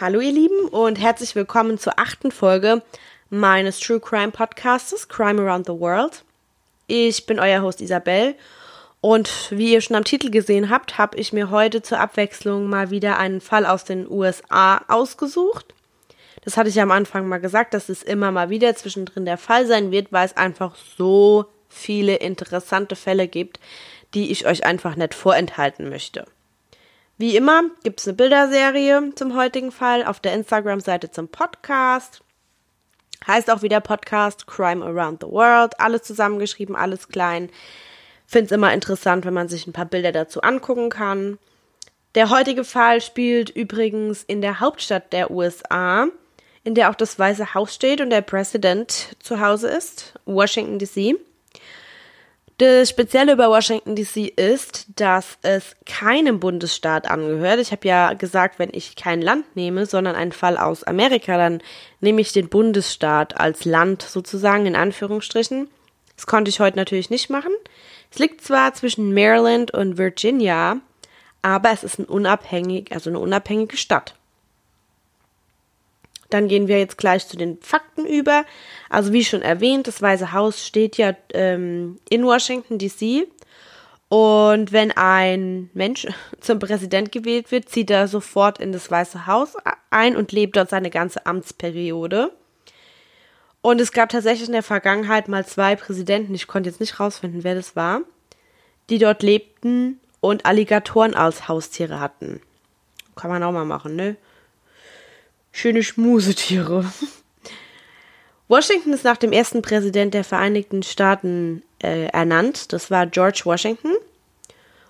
Hallo ihr Lieben und herzlich willkommen zur achten Folge meines True Crime Podcasts Crime Around the World. Ich bin euer Host Isabel und wie ihr schon am Titel gesehen habt, habe ich mir heute zur Abwechslung mal wieder einen Fall aus den USA ausgesucht. Das hatte ich ja am Anfang mal gesagt, dass es immer mal wieder zwischendrin der Fall sein wird, weil es einfach so viele interessante Fälle gibt, die ich euch einfach nicht vorenthalten möchte. Wie immer gibt es eine Bilderserie zum heutigen Fall auf der Instagram-Seite zum Podcast. Heißt auch wieder Podcast Crime Around the World. Alles zusammengeschrieben, alles klein. Finde es immer interessant, wenn man sich ein paar Bilder dazu angucken kann. Der heutige Fall spielt übrigens in der Hauptstadt der USA, in der auch das Weiße Haus steht und der Präsident zu Hause ist, Washington DC. Das Spezielle über Washington DC ist, dass es keinem Bundesstaat angehört. Ich habe ja gesagt, wenn ich kein Land nehme, sondern einen Fall aus Amerika, dann nehme ich den Bundesstaat als Land sozusagen in Anführungsstrichen. Das konnte ich heute natürlich nicht machen. Es liegt zwar zwischen Maryland und Virginia, aber es ist ein unabhängig, also eine unabhängige Stadt. Dann gehen wir jetzt gleich zu den Fakten über. Also wie schon erwähnt, das Weiße Haus steht ja ähm, in Washington, DC. Und wenn ein Mensch zum Präsident gewählt wird, zieht er sofort in das Weiße Haus ein und lebt dort seine ganze Amtsperiode. Und es gab tatsächlich in der Vergangenheit mal zwei Präsidenten, ich konnte jetzt nicht rausfinden, wer das war, die dort lebten und Alligatoren als Haustiere hatten. Kann man auch mal machen, ne? Schöne Schmusetiere. Washington ist nach dem ersten Präsident der Vereinigten Staaten äh, ernannt. Das war George Washington.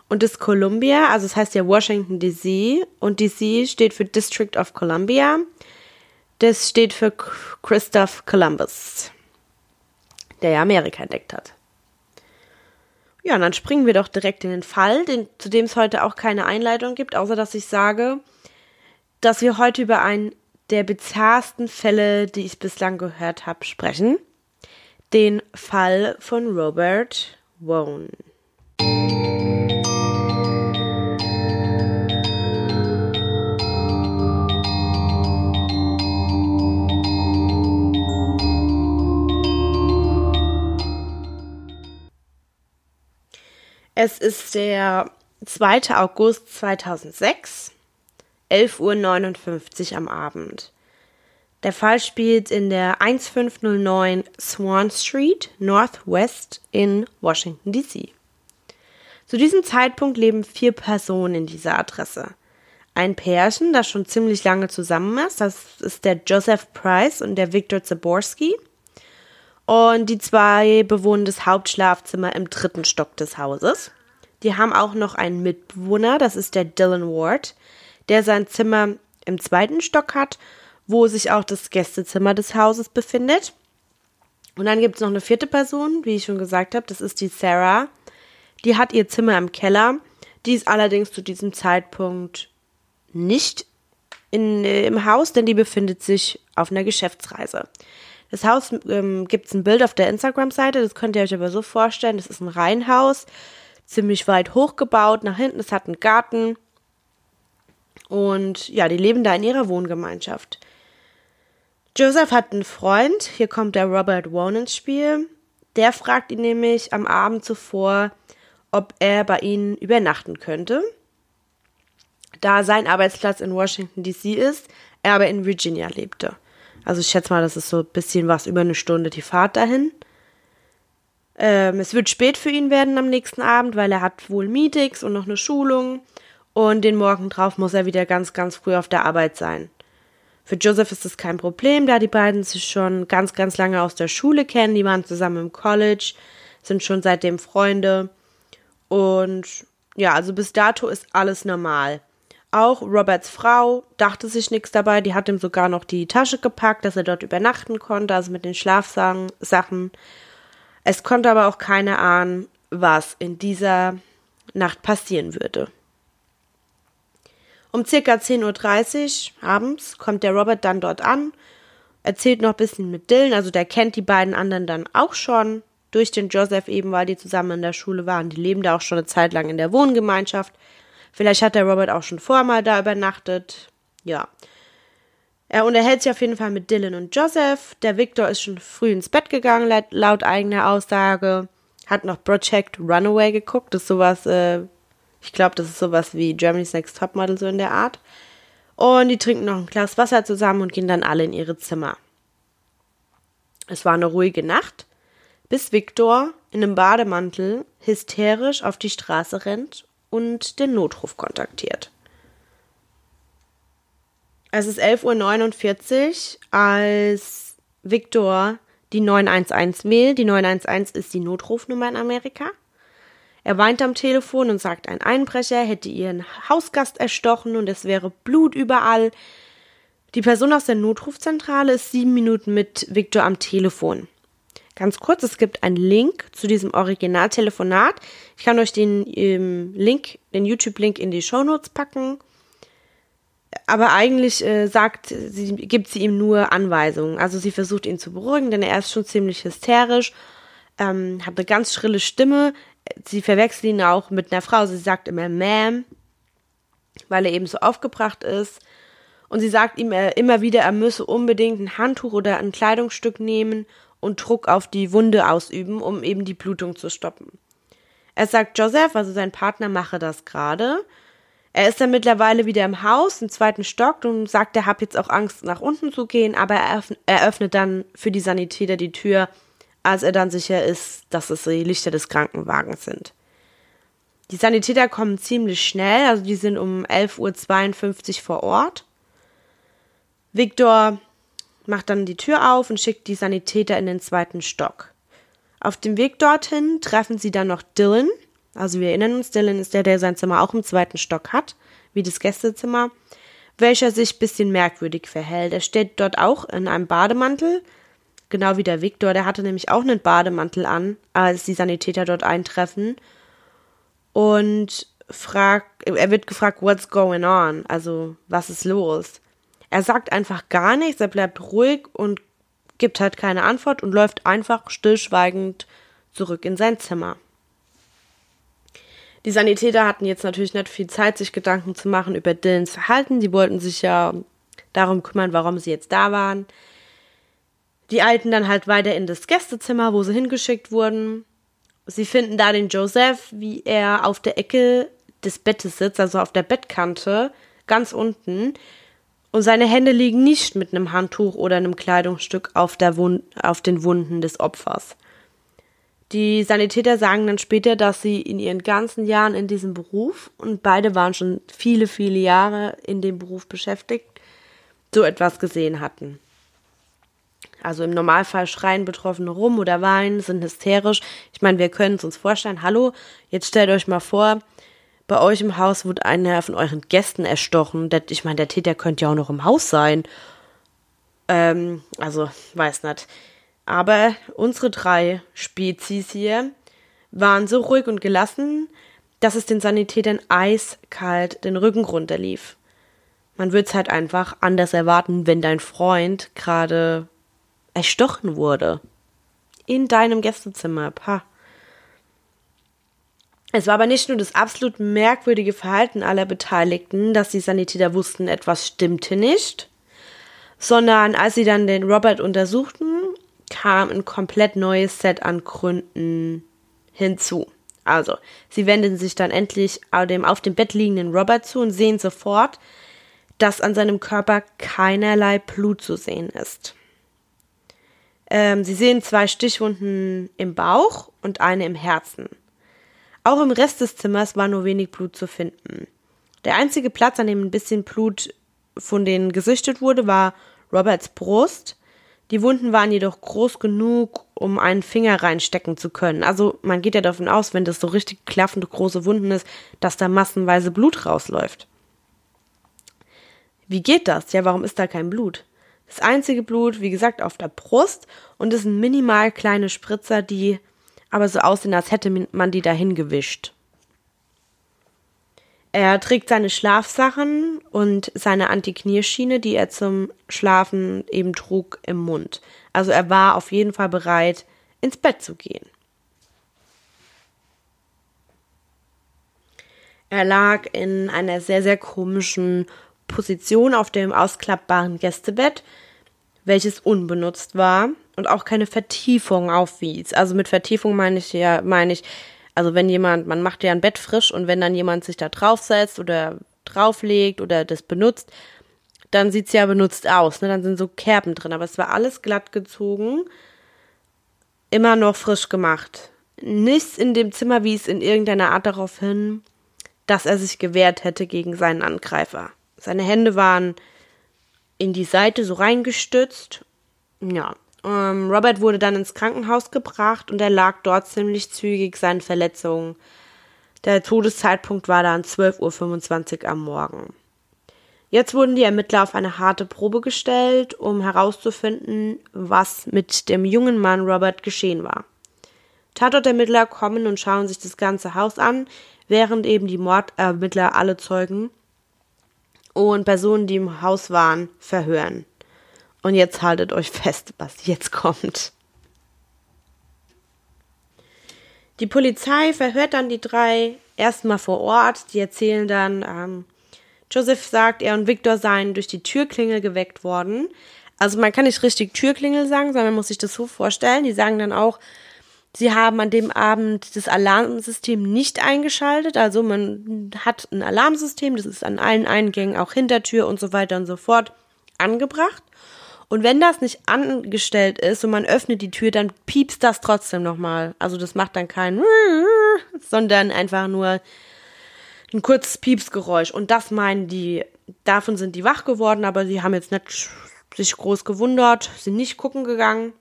Und das Columbia, also es heißt ja Washington DC und DC steht für District of Columbia. Das steht für Christoph Columbus, der ja Amerika entdeckt hat. Ja, und dann springen wir doch direkt in den Fall, den, zu dem es heute auch keine Einleitung gibt, außer dass ich sage, dass wir heute über einen der bizarrsten Fälle, die ich bislang gehört habe, sprechen. Den Fall von Robert Wone. Es ist der 2. August 2006. 11.59 Uhr am Abend. Der Fall spielt in der 1509 Swan Street, Northwest in Washington, D.C. Zu diesem Zeitpunkt leben vier Personen in dieser Adresse. Ein Pärchen, das schon ziemlich lange zusammen ist, das ist der Joseph Price und der Victor Zaborski. Und die zwei bewohnen das Hauptschlafzimmer im dritten Stock des Hauses. Die haben auch noch einen Mitbewohner, das ist der Dylan Ward der sein Zimmer im zweiten Stock hat, wo sich auch das Gästezimmer des Hauses befindet. Und dann gibt es noch eine vierte Person, wie ich schon gesagt habe, das ist die Sarah. Die hat ihr Zimmer im Keller. Die ist allerdings zu diesem Zeitpunkt nicht in, äh, im Haus, denn die befindet sich auf einer Geschäftsreise. Das Haus ähm, gibt es ein Bild auf der Instagram-Seite, das könnt ihr euch aber so vorstellen. Das ist ein Reihenhaus, ziemlich weit hochgebaut. Nach hinten, es hat einen Garten und ja, die leben da in ihrer Wohngemeinschaft. Joseph hat einen Freund, hier kommt der Robert Wone ins Spiel. Der fragt ihn nämlich am Abend zuvor, ob er bei ihnen übernachten könnte. Da sein Arbeitsplatz in Washington DC ist, er aber in Virginia lebte. Also ich schätze mal, das ist so ein bisschen was über eine Stunde die Fahrt dahin. Ähm, es wird spät für ihn werden am nächsten Abend, weil er hat wohl Meetings und noch eine Schulung und den Morgen drauf muss er wieder ganz, ganz früh auf der Arbeit sein. Für Joseph ist das kein Problem, da die beiden sich schon ganz, ganz lange aus der Schule kennen. Die waren zusammen im College, sind schon seitdem Freunde. Und ja, also bis dato ist alles normal. Auch Roberts Frau dachte sich nichts dabei, die hat ihm sogar noch die Tasche gepackt, dass er dort übernachten konnte, also mit den Schlafsachen. Es konnte aber auch keiner ahnen, was in dieser Nacht passieren würde. Um circa 10.30 Uhr abends kommt der Robert dann dort an, erzählt noch ein bisschen mit Dylan, also der kennt die beiden anderen dann auch schon durch den Joseph eben, weil die zusammen in der Schule waren. Die leben da auch schon eine Zeit lang in der Wohngemeinschaft. Vielleicht hat der Robert auch schon vorher mal da übernachtet. Ja. Er unterhält sich auf jeden Fall mit Dylan und Joseph. Der Victor ist schon früh ins Bett gegangen, laut eigener Aussage. Hat noch Project Runaway geguckt. Das ist sowas, äh, ich glaube, das ist sowas wie Germany's Next Topmodel, so in der Art. Und die trinken noch ein Glas Wasser zusammen und gehen dann alle in ihre Zimmer. Es war eine ruhige Nacht, bis Victor in einem Bademantel hysterisch auf die Straße rennt und den Notruf kontaktiert. Es ist 11.49 Uhr, als Victor die 911 wählt. Die 911 ist die Notrufnummer in Amerika. Er weint am Telefon und sagt, ein Einbrecher hätte ihren Hausgast erstochen und es wäre Blut überall. Die Person aus der Notrufzentrale ist sieben Minuten mit Victor am Telefon. Ganz kurz, es gibt einen Link zu diesem Originaltelefonat. Ich kann euch den ähm, Link, den YouTube-Link in die Shownotes packen. Aber eigentlich äh, sagt sie, gibt sie ihm nur Anweisungen. Also sie versucht ihn zu beruhigen, denn er ist schon ziemlich hysterisch, ähm, hat eine ganz schrille Stimme. Sie verwechselt ihn auch mit einer Frau. Sie sagt immer Ma'am, weil er eben so aufgebracht ist. Und sie sagt ihm äh, immer wieder, er müsse unbedingt ein Handtuch oder ein Kleidungsstück nehmen und Druck auf die Wunde ausüben, um eben die Blutung zu stoppen. Er sagt Joseph, also sein Partner, mache das gerade. Er ist dann mittlerweile wieder im Haus, im zweiten Stock und sagt, er habe jetzt auch Angst, nach unten zu gehen, aber er öffnet dann für die Sanitäter die Tür, als er dann sicher ist, dass es die Lichter des Krankenwagens sind. Die Sanitäter kommen ziemlich schnell, also die sind um 11.52 Uhr vor Ort. Victor macht dann die Tür auf und schickt die Sanitäter in den zweiten Stock. Auf dem Weg dorthin treffen sie dann noch Dylan. Also wir erinnern uns, Dylan ist der, der sein Zimmer auch im zweiten Stock hat, wie das Gästezimmer, welcher sich ein bisschen merkwürdig verhält. Er steht dort auch in einem Bademantel, genau wie der Victor, der hatte nämlich auch einen Bademantel an, als die Sanitäter dort eintreffen. Und fragt, er wird gefragt, what's going on? Also, was ist los? Er sagt einfach gar nichts, er bleibt ruhig und gibt halt keine Antwort und läuft einfach stillschweigend zurück in sein Zimmer. Die Sanitäter hatten jetzt natürlich nicht viel Zeit, sich Gedanken zu machen über Dylans Verhalten. Sie wollten sich ja darum kümmern, warum sie jetzt da waren. Die eilten dann halt weiter in das Gästezimmer, wo sie hingeschickt wurden. Sie finden da den Joseph, wie er auf der Ecke des Bettes sitzt, also auf der Bettkante, ganz unten, und seine Hände liegen nicht mit einem Handtuch oder einem Kleidungsstück auf, auf den Wunden des Opfers. Die Sanitäter sagen dann später, dass sie in ihren ganzen Jahren in diesem Beruf, und beide waren schon viele, viele Jahre in dem Beruf beschäftigt, so etwas gesehen hatten. Also im Normalfall schreien Betroffene rum oder weinen, sind hysterisch. Ich meine, wir können es uns vorstellen. Hallo, jetzt stellt euch mal vor, bei euch im Haus wurde einer von euren Gästen erstochen. Ich meine, der Täter könnte ja auch noch im Haus sein. Ähm, also, weiß nicht. Aber unsere drei Spezies hier waren so ruhig und gelassen, dass es den Sanitätern eiskalt den Rücken runterlief. Man würde es halt einfach anders erwarten, wenn dein Freund gerade erstochen wurde. In deinem Gästezimmer. Pah. Es war aber nicht nur das absolut merkwürdige Verhalten aller Beteiligten, dass die Sanitäter wussten, etwas stimmte nicht, sondern als sie dann den Robert untersuchten, kam ein komplett neues Set an Gründen hinzu. Also, sie wenden sich dann endlich dem auf dem Bett liegenden Robert zu und sehen sofort, dass an seinem Körper keinerlei Blut zu sehen ist. Ähm, sie sehen zwei Stichwunden im Bauch und eine im Herzen. Auch im Rest des Zimmers war nur wenig Blut zu finden. Der einzige Platz, an dem ein bisschen Blut von denen gesichtet wurde, war Roberts Brust. Die Wunden waren jedoch groß genug, um einen Finger reinstecken zu können. Also man geht ja davon aus, wenn das so richtig klaffende große Wunden ist, dass da massenweise Blut rausläuft. Wie geht das? Ja, warum ist da kein Blut? Das einzige Blut, wie gesagt, auf der Brust und es sind minimal kleine Spritzer, die aber so aussehen, als hätte man die dahin gewischt. Er trägt seine Schlafsachen und seine Antiknierschiene, die er zum Schlafen eben trug, im Mund. Also er war auf jeden Fall bereit, ins Bett zu gehen. Er lag in einer sehr, sehr komischen Position auf dem ausklappbaren Gästebett, welches unbenutzt war und auch keine Vertiefung aufwies. Also mit Vertiefung meine ich ja, meine ich, also wenn jemand, man macht ja ein Bett frisch und wenn dann jemand sich da draufsetzt oder drauflegt oder das benutzt, dann sieht's ja benutzt aus, ne? Dann sind so Kerben drin, aber es war alles glatt gezogen, immer noch frisch gemacht. Nichts in dem Zimmer wies in irgendeiner Art darauf hin, dass er sich gewehrt hätte gegen seinen Angreifer. Seine Hände waren in die Seite so reingestützt. Ja. Ähm, Robert wurde dann ins Krankenhaus gebracht und er lag dort ziemlich zügig seinen Verletzungen. Der Todeszeitpunkt war dann 12.25 Uhr am Morgen. Jetzt wurden die Ermittler auf eine harte Probe gestellt, um herauszufinden, was mit dem jungen Mann Robert geschehen war. Tatortermittler kommen und schauen sich das ganze Haus an, während eben die Mordermittler alle Zeugen und Personen, die im Haus waren, verhören. Und jetzt haltet euch fest, was jetzt kommt. Die Polizei verhört dann die drei erstmal vor Ort. Die erzählen dann, ähm, Joseph sagt, er und Victor seien durch die Türklingel geweckt worden. Also man kann nicht richtig Türklingel sagen, sondern man muss sich das so vorstellen. Die sagen dann auch, sie haben an dem Abend das Alarmsystem nicht eingeschaltet. Also man hat ein Alarmsystem, das ist an allen Eingängen, auch Hintertür und so weiter und so fort angebracht. Und wenn das nicht angestellt ist und man öffnet die Tür, dann piepst das trotzdem nochmal. Also das macht dann kein, sondern einfach nur ein kurzes Piepsgeräusch. Und das meinen die, davon sind die wach geworden, aber sie haben jetzt nicht sich groß gewundert, sind nicht gucken gegangen.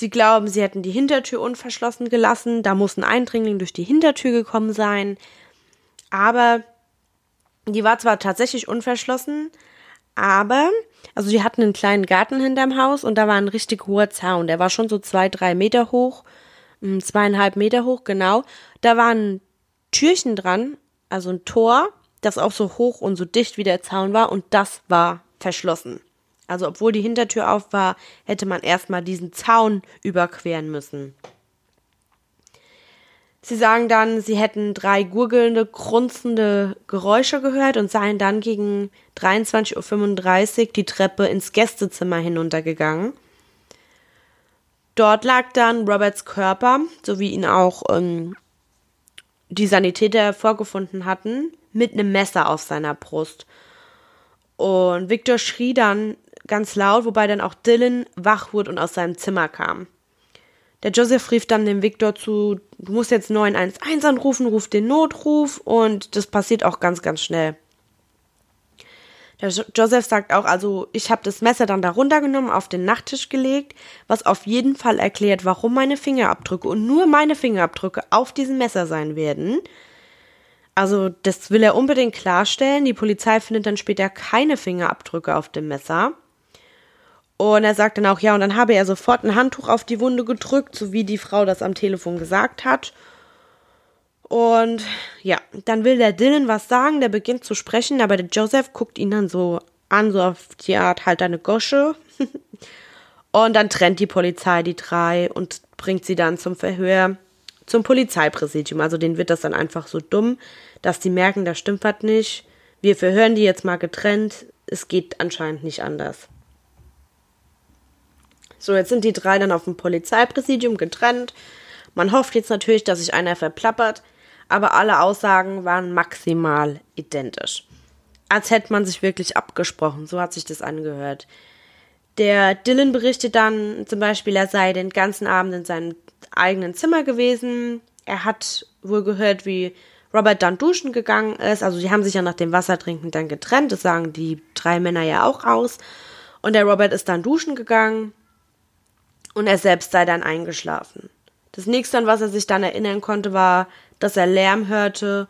Sie glauben, sie hätten die Hintertür unverschlossen gelassen, da muss ein Eindringling durch die Hintertür gekommen sein. Aber die war zwar tatsächlich unverschlossen, aber, also die hatten einen kleinen Garten hinterm Haus und da war ein richtig hoher Zaun. Der war schon so zwei, drei Meter hoch, hm, zweieinhalb Meter hoch, genau. Da waren Türchen dran, also ein Tor, das auch so hoch und so dicht wie der Zaun war und das war verschlossen. Also obwohl die Hintertür auf war, hätte man erstmal diesen Zaun überqueren müssen. Sie sagen dann, sie hätten drei gurgelnde, grunzende Geräusche gehört und seien dann gegen 23.35 Uhr die Treppe ins Gästezimmer hinuntergegangen. Dort lag dann Roberts Körper, so wie ihn auch ähm, die Sanitäter vorgefunden hatten, mit einem Messer auf seiner Brust. Und Victor schrie dann ganz laut, wobei dann auch Dylan wach wurde und aus seinem Zimmer kam. Der Joseph rief dann dem Victor zu, du musst jetzt 911 anrufen, ruf den Notruf und das passiert auch ganz, ganz schnell. Der Joseph sagt auch, also ich habe das Messer dann da runtergenommen, auf den Nachttisch gelegt, was auf jeden Fall erklärt, warum meine Fingerabdrücke und nur meine Fingerabdrücke auf diesem Messer sein werden. Also das will er unbedingt klarstellen. Die Polizei findet dann später keine Fingerabdrücke auf dem Messer. Und er sagt dann auch, ja, und dann habe er sofort ein Handtuch auf die Wunde gedrückt, so wie die Frau das am Telefon gesagt hat. Und ja, dann will der Dylan was sagen, der beginnt zu sprechen, aber der Joseph guckt ihn dann so an, so auf die Art halt eine Gosche. und dann trennt die Polizei die drei und bringt sie dann zum Verhör zum Polizeipräsidium. Also denen wird das dann einfach so dumm, dass die merken, da stimmt was nicht. Wir verhören die jetzt mal getrennt. Es geht anscheinend nicht anders. So, jetzt sind die drei dann auf dem Polizeipräsidium getrennt. Man hofft jetzt natürlich, dass sich einer verplappert aber alle Aussagen waren maximal identisch. Als hätte man sich wirklich abgesprochen, so hat sich das angehört. Der Dylan berichtet dann zum Beispiel, er sei den ganzen Abend in seinem eigenen Zimmer gewesen. Er hat wohl gehört, wie Robert dann duschen gegangen ist. Also die haben sich ja nach dem Wassertrinken dann getrennt. Das sagen die drei Männer ja auch aus. Und der Robert ist dann duschen gegangen und er selbst sei dann eingeschlafen. Das nächste, an was er sich dann erinnern konnte, war, dass er Lärm hörte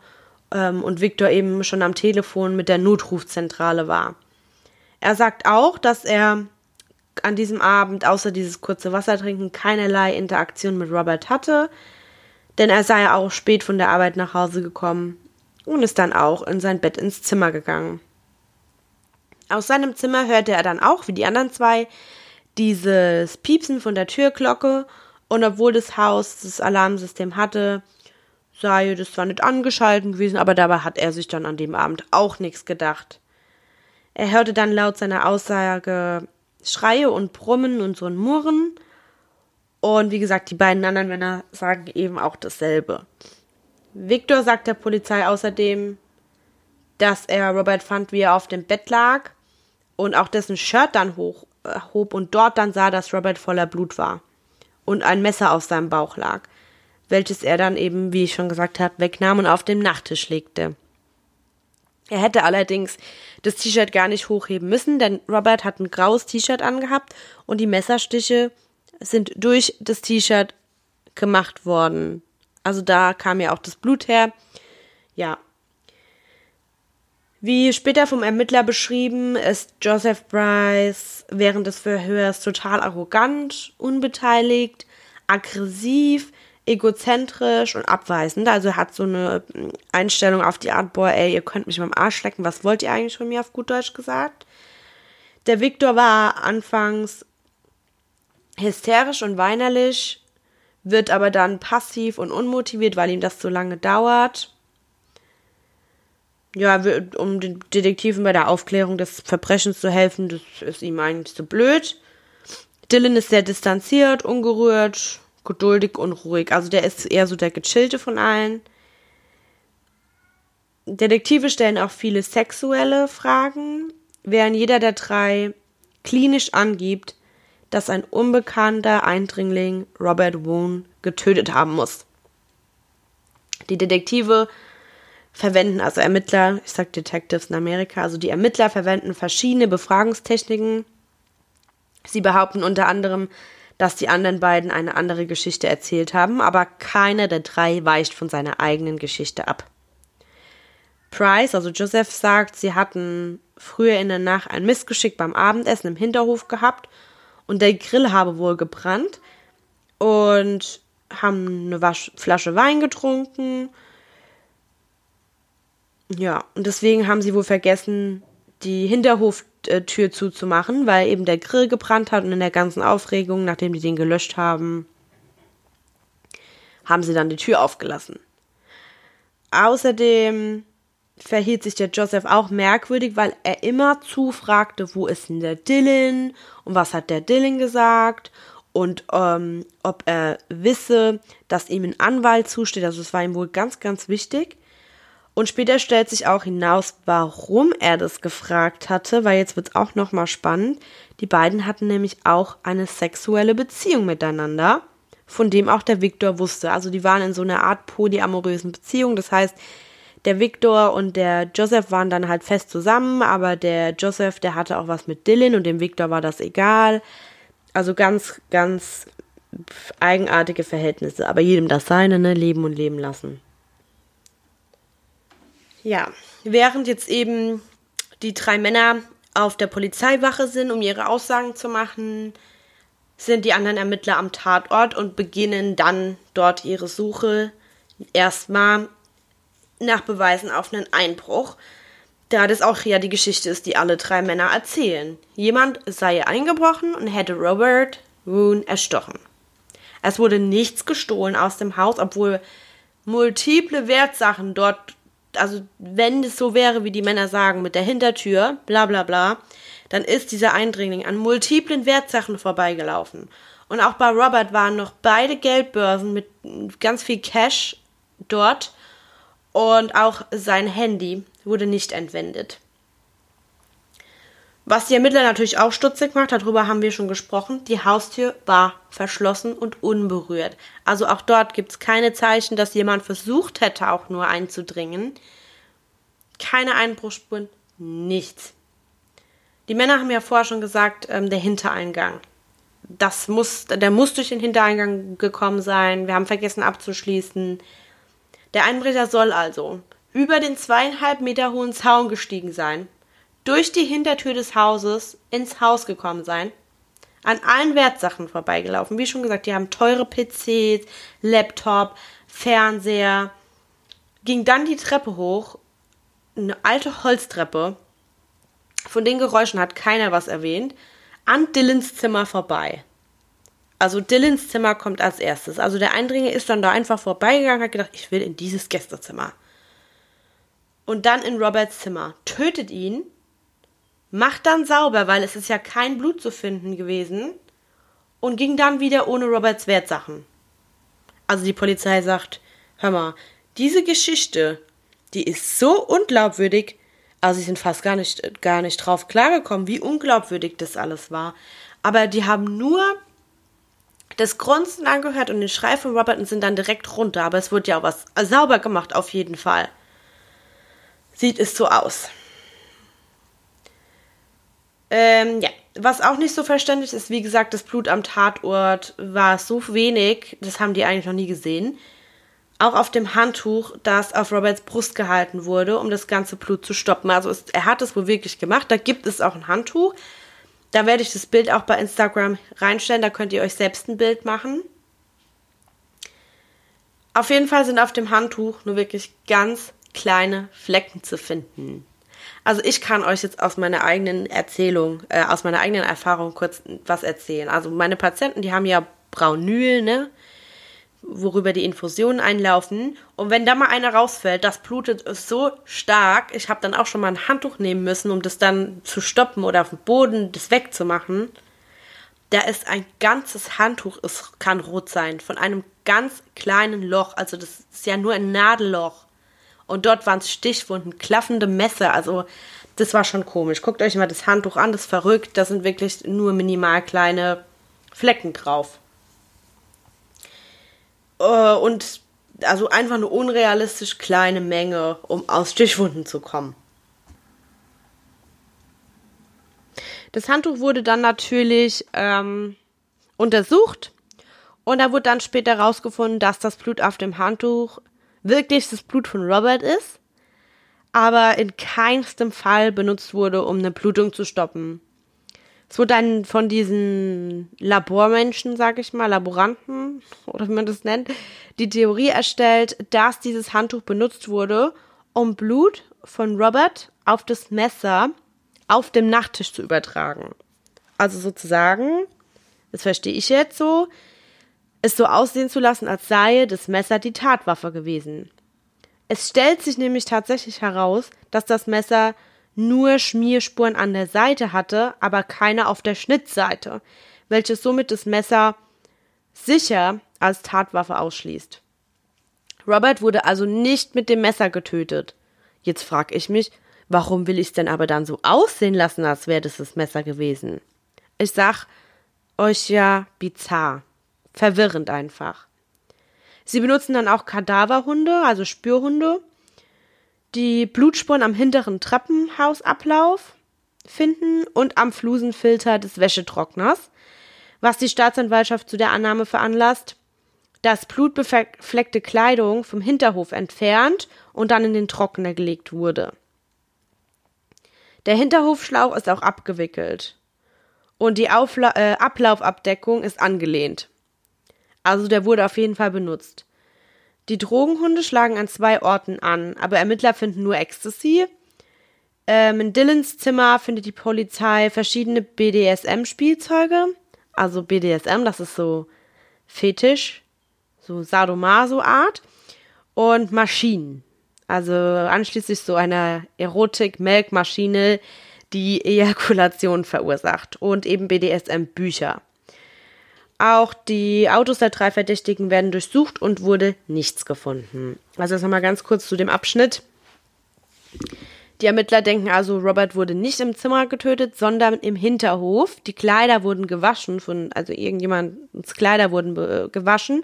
ähm, und Victor eben schon am Telefon mit der Notrufzentrale war. Er sagt auch, dass er an diesem Abend außer dieses kurze Wassertrinken keinerlei Interaktion mit Robert hatte, denn er sei auch spät von der Arbeit nach Hause gekommen und ist dann auch in sein Bett ins Zimmer gegangen. Aus seinem Zimmer hörte er dann auch, wie die anderen zwei, dieses Piepsen von der Türglocke und obwohl das Haus das Alarmsystem hatte, sei das zwar nicht angeschalten gewesen, aber dabei hat er sich dann an dem Abend auch nichts gedacht. Er hörte dann laut seiner Aussage Schreie und Brummen und so ein Murren. Und wie gesagt, die beiden anderen Männer sagen eben auch dasselbe. Victor sagt der Polizei außerdem, dass er Robert fand, wie er auf dem Bett lag und auch dessen Shirt dann hochhob äh, und dort dann sah, dass Robert voller Blut war und ein Messer auf seinem Bauch lag, welches er dann eben, wie ich schon gesagt habe, wegnahm und auf dem Nachttisch legte. Er hätte allerdings das T-Shirt gar nicht hochheben müssen, denn Robert hat ein graues T-Shirt angehabt und die Messerstiche sind durch das T-Shirt gemacht worden. Also da kam ja auch das Blut her. Ja. Wie später vom Ermittler beschrieben, ist Joseph Bryce während des Verhörs total arrogant, unbeteiligt, aggressiv, egozentrisch und abweisend. Also er hat so eine Einstellung auf die Art, boah, ey, ihr könnt mich beim Arsch lecken, was wollt ihr eigentlich von mir auf gut Deutsch gesagt? Der Viktor war anfangs hysterisch und weinerlich, wird aber dann passiv und unmotiviert, weil ihm das so lange dauert. Ja, um den Detektiven bei der Aufklärung des Verbrechens zu helfen, das ist ihm eigentlich so blöd. Dylan ist sehr distanziert, ungerührt, geduldig und ruhig. Also der ist eher so der gechillte von allen. Detektive stellen auch viele sexuelle Fragen, während jeder der drei klinisch angibt, dass ein unbekannter Eindringling Robert Woon getötet haben muss. Die Detektive verwenden, also Ermittler, ich sag Detectives in Amerika, also die Ermittler verwenden verschiedene Befragungstechniken. Sie behaupten unter anderem, dass die anderen beiden eine andere Geschichte erzählt haben, aber keiner der drei weicht von seiner eigenen Geschichte ab. Price, also Joseph, sagt, sie hatten früher in der Nacht ein Missgeschick beim Abendessen im Hinterhof gehabt und der Grill habe wohl gebrannt und haben eine Flasche Wein getrunken. Ja, und deswegen haben sie wohl vergessen, die Hinterhoftür zuzumachen, weil eben der Grill gebrannt hat und in der ganzen Aufregung, nachdem die den gelöscht haben, haben sie dann die Tür aufgelassen. Außerdem verhielt sich der Joseph auch merkwürdig, weil er immer zufragte, wo ist denn der Dylan und was hat der Dylan gesagt und ähm, ob er wisse, dass ihm ein Anwalt zusteht. Also es war ihm wohl ganz, ganz wichtig. Und später stellt sich auch hinaus, warum er das gefragt hatte, weil jetzt wird es auch nochmal spannend. Die beiden hatten nämlich auch eine sexuelle Beziehung miteinander, von dem auch der Viktor wusste. Also die waren in so einer Art polyamorösen Beziehung. Das heißt, der Viktor und der Joseph waren dann halt fest zusammen, aber der Joseph, der hatte auch was mit Dylan und dem Viktor war das egal. Also ganz, ganz eigenartige Verhältnisse. Aber jedem das seine, ne? Leben und leben lassen. Ja, während jetzt eben die drei Männer auf der Polizeiwache sind, um ihre Aussagen zu machen, sind die anderen Ermittler am Tatort und beginnen dann dort ihre Suche erstmal nach Beweisen auf einen Einbruch, da das auch ja die Geschichte ist, die alle drei Männer erzählen. Jemand sei eingebrochen und hätte Robert Woon erstochen. Es wurde nichts gestohlen aus dem Haus, obwohl multiple Wertsachen dort also wenn es so wäre, wie die Männer sagen, mit der Hintertür, bla bla bla, dann ist dieser Eindringling an multiplen Wertsachen vorbeigelaufen. Und auch bei Robert waren noch beide Geldbörsen mit ganz viel Cash dort und auch sein Handy wurde nicht entwendet. Was die Ermittler natürlich auch stutzig macht, darüber haben wir schon gesprochen, die Haustür war verschlossen und unberührt. Also auch dort gibt es keine Zeichen, dass jemand versucht hätte, auch nur einzudringen. Keine Einbruchsspuren, nichts. Die Männer haben ja vorher schon gesagt, ähm, der Hintereingang. Das muss, der muss durch den Hintereingang gekommen sein. Wir haben vergessen abzuschließen. Der Einbrecher soll also über den zweieinhalb Meter hohen Zaun gestiegen sein, durch die Hintertür des Hauses ins Haus gekommen sein, an allen Wertsachen vorbeigelaufen. Wie schon gesagt, die haben teure PCs, Laptop, Fernseher, ging dann die Treppe hoch, eine alte Holztreppe, von den Geräuschen hat keiner was erwähnt, an Dylans Zimmer vorbei. Also Dylans Zimmer kommt als erstes. Also der Eindringer ist dann da einfach vorbeigegangen, hat gedacht, ich will in dieses Gästezimmer. Und dann in Roberts Zimmer, tötet ihn, macht dann sauber, weil es ist ja kein Blut zu finden gewesen und ging dann wieder ohne Roberts Wertsachen. Also die Polizei sagt, hör mal, diese Geschichte, die ist so unglaubwürdig, also sie sind fast gar nicht, gar nicht drauf klargekommen, wie unglaubwürdig das alles war. Aber die haben nur das Grunzen angehört und den Schrei von Robert und sind dann direkt runter. Aber es wurde ja auch was sauber gemacht, auf jeden Fall. Sieht es so aus. Ähm, ja, was auch nicht so verständlich ist, wie gesagt, das Blut am Tatort war so wenig, das haben die eigentlich noch nie gesehen. Auch auf dem Handtuch, das auf Roberts Brust gehalten wurde, um das ganze Blut zu stoppen. Also es, er hat es wohl wirklich gemacht. Da gibt es auch ein Handtuch. Da werde ich das Bild auch bei Instagram reinstellen. Da könnt ihr euch selbst ein Bild machen. Auf jeden Fall sind auf dem Handtuch nur wirklich ganz kleine Flecken zu finden. Also ich kann euch jetzt aus meiner eigenen Erzählung, äh, aus meiner eigenen Erfahrung kurz was erzählen. Also meine Patienten, die haben ja Braunül, ne? worüber die Infusionen einlaufen. Und wenn da mal einer rausfällt, das blutet so stark. Ich habe dann auch schon mal ein Handtuch nehmen müssen, um das dann zu stoppen oder auf dem Boden das wegzumachen. Da ist ein ganzes Handtuch, es kann rot sein, von einem ganz kleinen Loch. Also das ist ja nur ein Nadelloch. Und dort waren es Stichwunden, klaffende Messer. Also das war schon komisch. Guckt euch mal das Handtuch an, das ist verrückt. Da sind wirklich nur minimal kleine Flecken drauf. Äh, und also einfach eine unrealistisch kleine Menge, um aus Stichwunden zu kommen. Das Handtuch wurde dann natürlich ähm, untersucht und da wurde dann später herausgefunden, dass das Blut auf dem Handtuch wirklich das Blut von Robert ist, aber in keinstem Fall benutzt wurde, um eine Blutung zu stoppen. Es wurde dann von diesen Labormenschen, sag ich mal, Laboranten oder wie man das nennt, die Theorie erstellt, dass dieses Handtuch benutzt wurde, um Blut von Robert auf das Messer auf dem Nachttisch zu übertragen. Also sozusagen, das verstehe ich jetzt so, es so aussehen zu lassen, als sei das Messer die Tatwaffe gewesen. Es stellt sich nämlich tatsächlich heraus, dass das Messer nur Schmierspuren an der Seite hatte, aber keine auf der Schnittseite, welches somit das Messer sicher als Tatwaffe ausschließt. Robert wurde also nicht mit dem Messer getötet. Jetzt frag ich mich, warum will ich es denn aber dann so aussehen lassen, als wäre das das Messer gewesen? Ich sag euch ja bizarr, verwirrend einfach. Sie benutzen dann auch Kadaverhunde, also Spürhunde, die Blutspuren am hinteren Treppenhausablauf finden und am Flusenfilter des Wäschetrockners, was die Staatsanwaltschaft zu der Annahme veranlasst, dass blutbefleckte Kleidung vom Hinterhof entfernt und dann in den Trockner gelegt wurde. Der Hinterhofschlauch ist auch abgewickelt und die Aufla äh, Ablaufabdeckung ist angelehnt. Also der wurde auf jeden Fall benutzt. Die Drogenhunde schlagen an zwei Orten an, aber Ermittler finden nur Ecstasy. Ähm, in Dylans Zimmer findet die Polizei verschiedene BDSM-Spielzeuge. Also BDSM, das ist so Fetisch, so Sadomaso-Art. Und Maschinen. Also anschließend so eine Erotik-Melkmaschine, die Ejakulation verursacht. Und eben BDSM-Bücher. Auch die Autos der drei Verdächtigen werden durchsucht und wurde nichts gefunden. Also das nochmal ganz kurz zu dem Abschnitt. Die Ermittler denken also, Robert wurde nicht im Zimmer getötet, sondern im Hinterhof. Die Kleider wurden gewaschen von, also irgendjemands Kleider wurden gewaschen.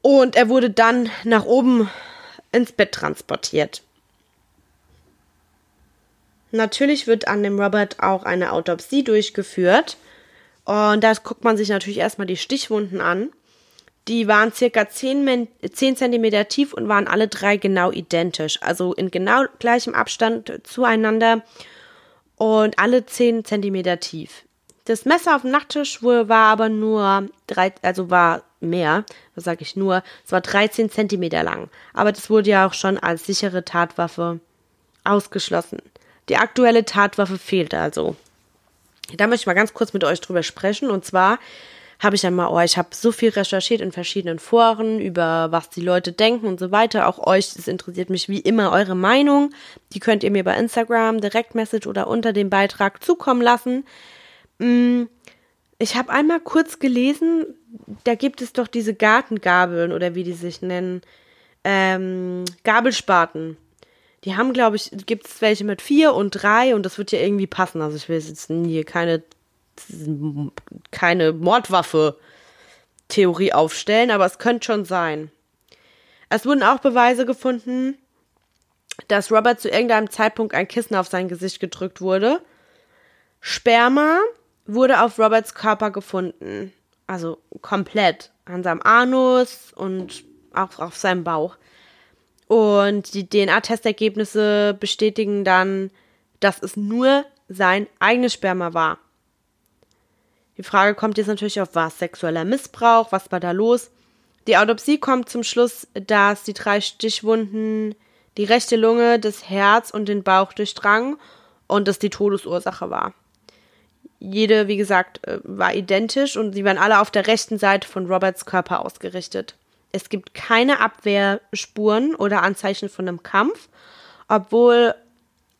Und er wurde dann nach oben ins Bett transportiert. Natürlich wird an dem Robert auch eine Autopsie durchgeführt. Und da guckt man sich natürlich erstmal die Stichwunden an. Die waren circa 10, 10 cm tief und waren alle drei genau identisch. Also in genau gleichem Abstand zueinander und alle 10 cm tief. Das Messer auf dem Nachttisch war aber nur drei, also war mehr, was sage ich nur, es war 13 cm lang. Aber das wurde ja auch schon als sichere Tatwaffe ausgeschlossen. Die aktuelle Tatwaffe fehlt also. Da möchte ich mal ganz kurz mit euch drüber sprechen. Und zwar habe ich dann mal, oh, ich habe so viel recherchiert in verschiedenen Foren über was die Leute denken und so weiter. Auch euch, es interessiert mich wie immer eure Meinung. Die könnt ihr mir bei Instagram, Direktmessage oder unter dem Beitrag zukommen lassen. Mm, ich habe einmal kurz gelesen, da gibt es doch diese Gartengabeln oder wie die sich nennen, ähm, Gabelspaten. Die haben, glaube ich, gibt es welche mit vier und drei und das wird ja irgendwie passen. Also ich will jetzt hier keine keine Mordwaffe-Theorie aufstellen, aber es könnte schon sein. Es wurden auch Beweise gefunden, dass Robert zu irgendeinem Zeitpunkt ein Kissen auf sein Gesicht gedrückt wurde. Sperma wurde auf Roberts Körper gefunden. Also komplett. An seinem Anus und auch auf seinem Bauch. Und die DNA-Testergebnisse bestätigen dann, dass es nur sein eigenes Sperma war. Die Frage kommt jetzt natürlich auf was? Sexueller Missbrauch? Was war da los? Die Autopsie kommt zum Schluss, dass die drei Stichwunden die rechte Lunge, das Herz und den Bauch durchdrangen und das die Todesursache war. Jede, wie gesagt, äh, war identisch und sie waren alle auf der rechten Seite von Roberts Körper ausgerichtet. Es gibt keine Abwehrspuren oder Anzeichen von einem Kampf, obwohl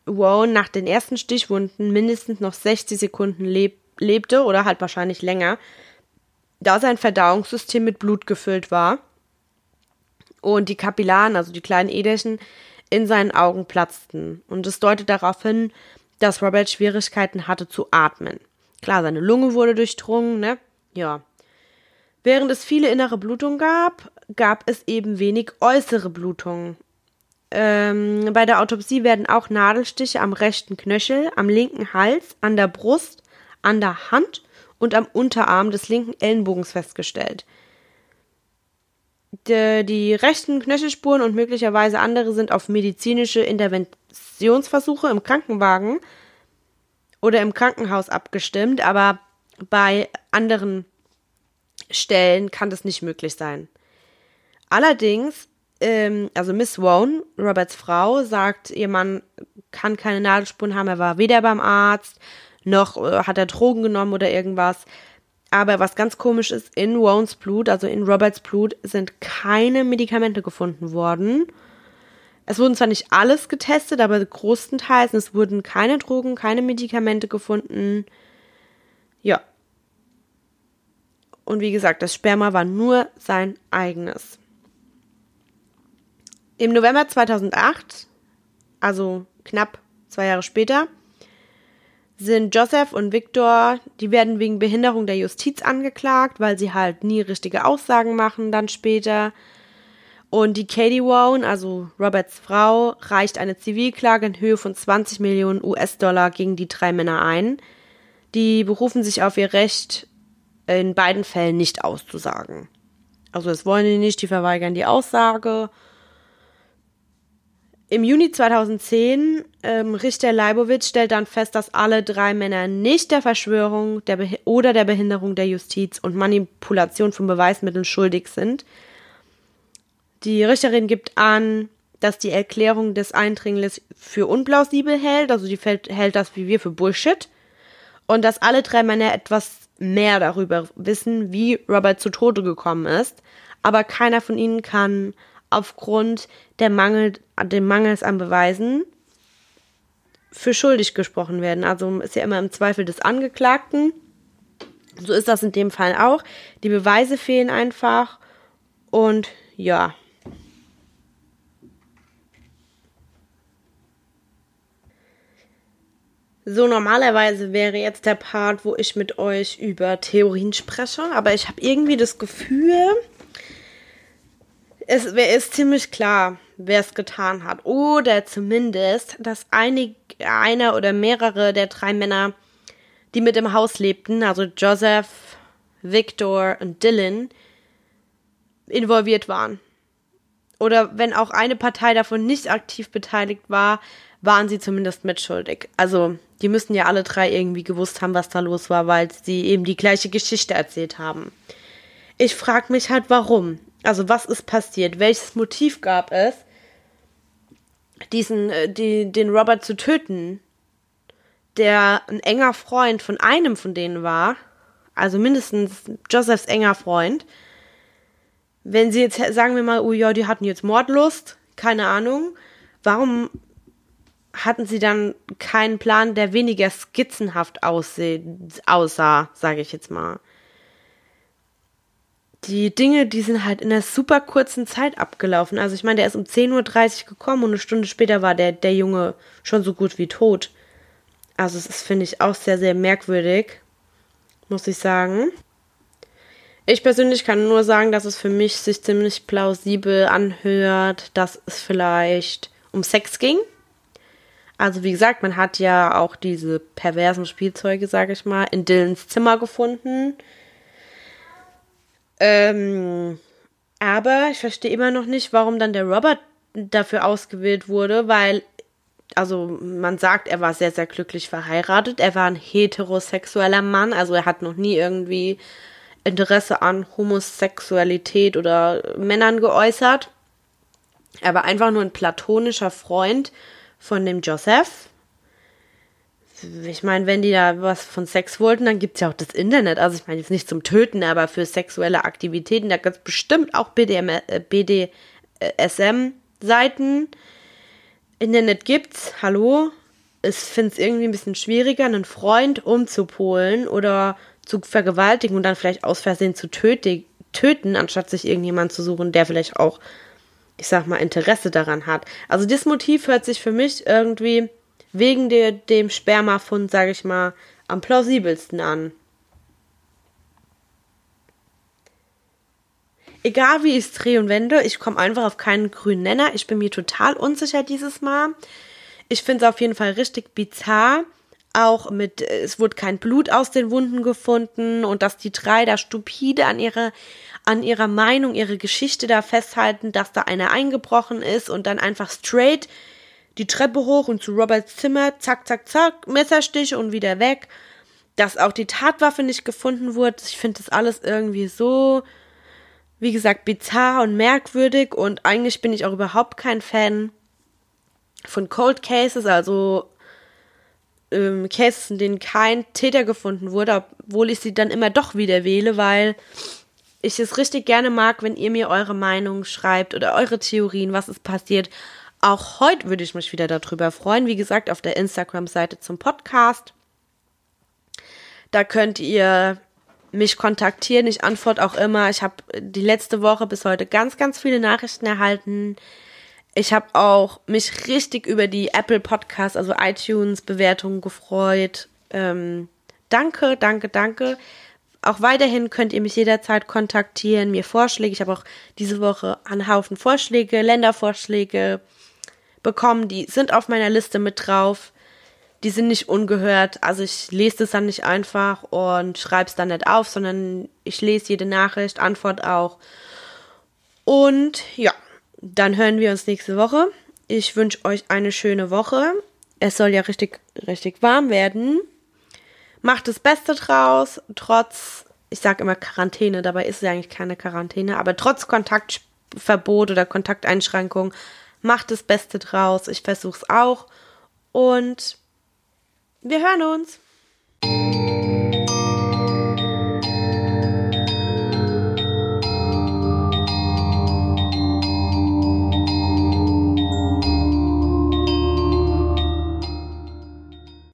Wone nach den ersten Stichwunden mindestens noch 60 Sekunden lebt lebte oder halt wahrscheinlich länger, da sein Verdauungssystem mit Blut gefüllt war und die Kapillaren, also die kleinen Äderchen, in seinen Augen platzten. Und es deutet darauf hin, dass Robert Schwierigkeiten hatte zu atmen. Klar, seine Lunge wurde durchdrungen, ne? Ja. Während es viele innere Blutungen gab, gab es eben wenig äußere Blutungen. Ähm, bei der Autopsie werden auch Nadelstiche am rechten Knöchel, am linken Hals, an der Brust, an der Hand und am Unterarm des linken Ellenbogens festgestellt. Die, die rechten Knöchelspuren und möglicherweise andere sind auf medizinische Interventionsversuche im Krankenwagen oder im Krankenhaus abgestimmt, aber bei anderen Stellen kann das nicht möglich sein. Allerdings, ähm, also Miss Wone, Roberts Frau, sagt, ihr Mann kann keine Nadelspuren haben, er war weder beim Arzt noch äh, hat er Drogen genommen oder irgendwas. Aber was ganz komisch ist, in Wones Blut, also in Roberts Blut, sind keine Medikamente gefunden worden. Es wurden zwar nicht alles getestet, aber größtenteils, es wurden keine Drogen, keine Medikamente gefunden. Ja. Und wie gesagt, das Sperma war nur sein eigenes. Im November 2008, also knapp zwei Jahre später, sind Joseph und Victor, die werden wegen Behinderung der Justiz angeklagt, weil sie halt nie richtige Aussagen machen dann später. Und die Katie Wone, also Roberts Frau, reicht eine Zivilklage in Höhe von 20 Millionen US-Dollar gegen die drei Männer ein. Die berufen sich auf ihr Recht, in beiden Fällen nicht auszusagen. Also das wollen die nicht, die verweigern die Aussage im Juni 2010, ähm, Richter Leibowitz stellt dann fest, dass alle drei Männer nicht der Verschwörung der oder der Behinderung der Justiz und Manipulation von Beweismitteln schuldig sind. Die Richterin gibt an, dass die Erklärung des Eindringlings für unplausibel hält, also die hält das wie wir für Bullshit, und dass alle drei Männer etwas mehr darüber wissen, wie Robert zu Tode gekommen ist, aber keiner von ihnen kann aufgrund der Mangel, dem Mangels an Beweisen für schuldig gesprochen werden. Also ist ja immer im Zweifel des Angeklagten. So ist das in dem Fall auch. Die Beweise fehlen einfach und ja. So, normalerweise wäre jetzt der Part, wo ich mit euch über Theorien spreche, aber ich habe irgendwie das Gefühl, es ist ziemlich klar, wer es getan hat. Oder zumindest, dass einig, einer oder mehrere der drei Männer, die mit im Haus lebten, also Joseph, Victor und Dylan, involviert waren. Oder wenn auch eine Partei davon nicht aktiv beteiligt war, waren sie zumindest mitschuldig. Also, die müssen ja alle drei irgendwie gewusst haben, was da los war, weil sie eben die gleiche Geschichte erzählt haben. Ich frage mich halt, warum. Also was ist passiert? Welches Motiv gab es, diesen, äh, die, den Robert zu töten, der ein enger Freund von einem von denen war, also mindestens Josephs enger Freund. Wenn sie jetzt, sagen wir mal, oh ja, die hatten jetzt Mordlust, keine Ahnung, warum hatten sie dann keinen Plan, der weniger skizzenhaft aussah, sage ich jetzt mal. Die Dinge, die sind halt in einer super kurzen Zeit abgelaufen. Also ich meine, der ist um 10.30 Uhr gekommen und eine Stunde später war der, der Junge schon so gut wie tot. Also es ist, finde ich, auch sehr, sehr merkwürdig, muss ich sagen. Ich persönlich kann nur sagen, dass es für mich sich ziemlich plausibel anhört, dass es vielleicht um Sex ging. Also wie gesagt, man hat ja auch diese perversen Spielzeuge, sage ich mal, in Dylans Zimmer gefunden. Ähm, aber ich verstehe immer noch nicht, warum dann der Robert dafür ausgewählt wurde, weil, also man sagt, er war sehr, sehr glücklich verheiratet. Er war ein heterosexueller Mann, also er hat noch nie irgendwie Interesse an Homosexualität oder Männern geäußert. Er war einfach nur ein platonischer Freund von dem Joseph. Ich meine, wenn die da was von Sex wollten, dann gibt es ja auch das Internet. Also ich meine jetzt nicht zum Töten, aber für sexuelle Aktivitäten. Da gibt es bestimmt auch BDM, äh, BDSM-Seiten. Internet gibt's, hallo. Ich finde es irgendwie ein bisschen schwieriger, einen Freund umzupolen oder zu vergewaltigen und dann vielleicht aus Versehen zu töten, anstatt sich irgendjemand zu suchen, der vielleicht auch ich sag mal, Interesse daran hat. Also das Motiv hört sich für mich irgendwie wegen de, dem Spermafund, sage ich mal, am plausibelsten an. Egal wie ich es drehe und wende, ich komme einfach auf keinen grünen Nenner. Ich bin mir total unsicher dieses Mal. Ich finde es auf jeden Fall richtig bizarr. Auch mit, es wurde kein Blut aus den Wunden gefunden und dass die drei da stupide an ihre an ihrer Meinung, ihre Geschichte da festhalten, dass da einer eingebrochen ist und dann einfach straight die Treppe hoch und zu Roberts Zimmer, zack, zack, zack, Messerstich und wieder weg. Dass auch die Tatwaffe nicht gefunden wurde. Ich finde das alles irgendwie so, wie gesagt, bizarr und merkwürdig und eigentlich bin ich auch überhaupt kein Fan von Cold Cases, also ähm, in denen kein Täter gefunden wurde, obwohl ich sie dann immer doch wieder wähle, weil ich es richtig gerne mag, wenn ihr mir eure Meinung schreibt oder eure Theorien, was ist passiert. Auch heute würde ich mich wieder darüber freuen. Wie gesagt, auf der Instagram-Seite zum Podcast. Da könnt ihr mich kontaktieren. Ich antworte auch immer. Ich habe die letzte Woche bis heute ganz, ganz viele Nachrichten erhalten. Ich habe auch mich richtig über die Apple Podcast, also iTunes Bewertungen gefreut. Ähm, danke, danke, danke auch weiterhin könnt ihr mich jederzeit kontaktieren, mir Vorschläge. Ich habe auch diese Woche einen Haufen Vorschläge, Ländervorschläge bekommen. Die sind auf meiner Liste mit drauf. Die sind nicht ungehört. Also ich lese das dann nicht einfach und schreibe es dann nicht auf, sondern ich lese jede Nachricht, antwort auch. Und ja, dann hören wir uns nächste Woche. Ich wünsche euch eine schöne Woche. Es soll ja richtig, richtig warm werden macht das Beste draus, trotz, ich sage immer Quarantäne, dabei ist es ja eigentlich keine Quarantäne, aber trotz Kontaktverbot oder Kontakteinschränkung, macht das Beste draus. Ich versuche es auch und wir hören uns.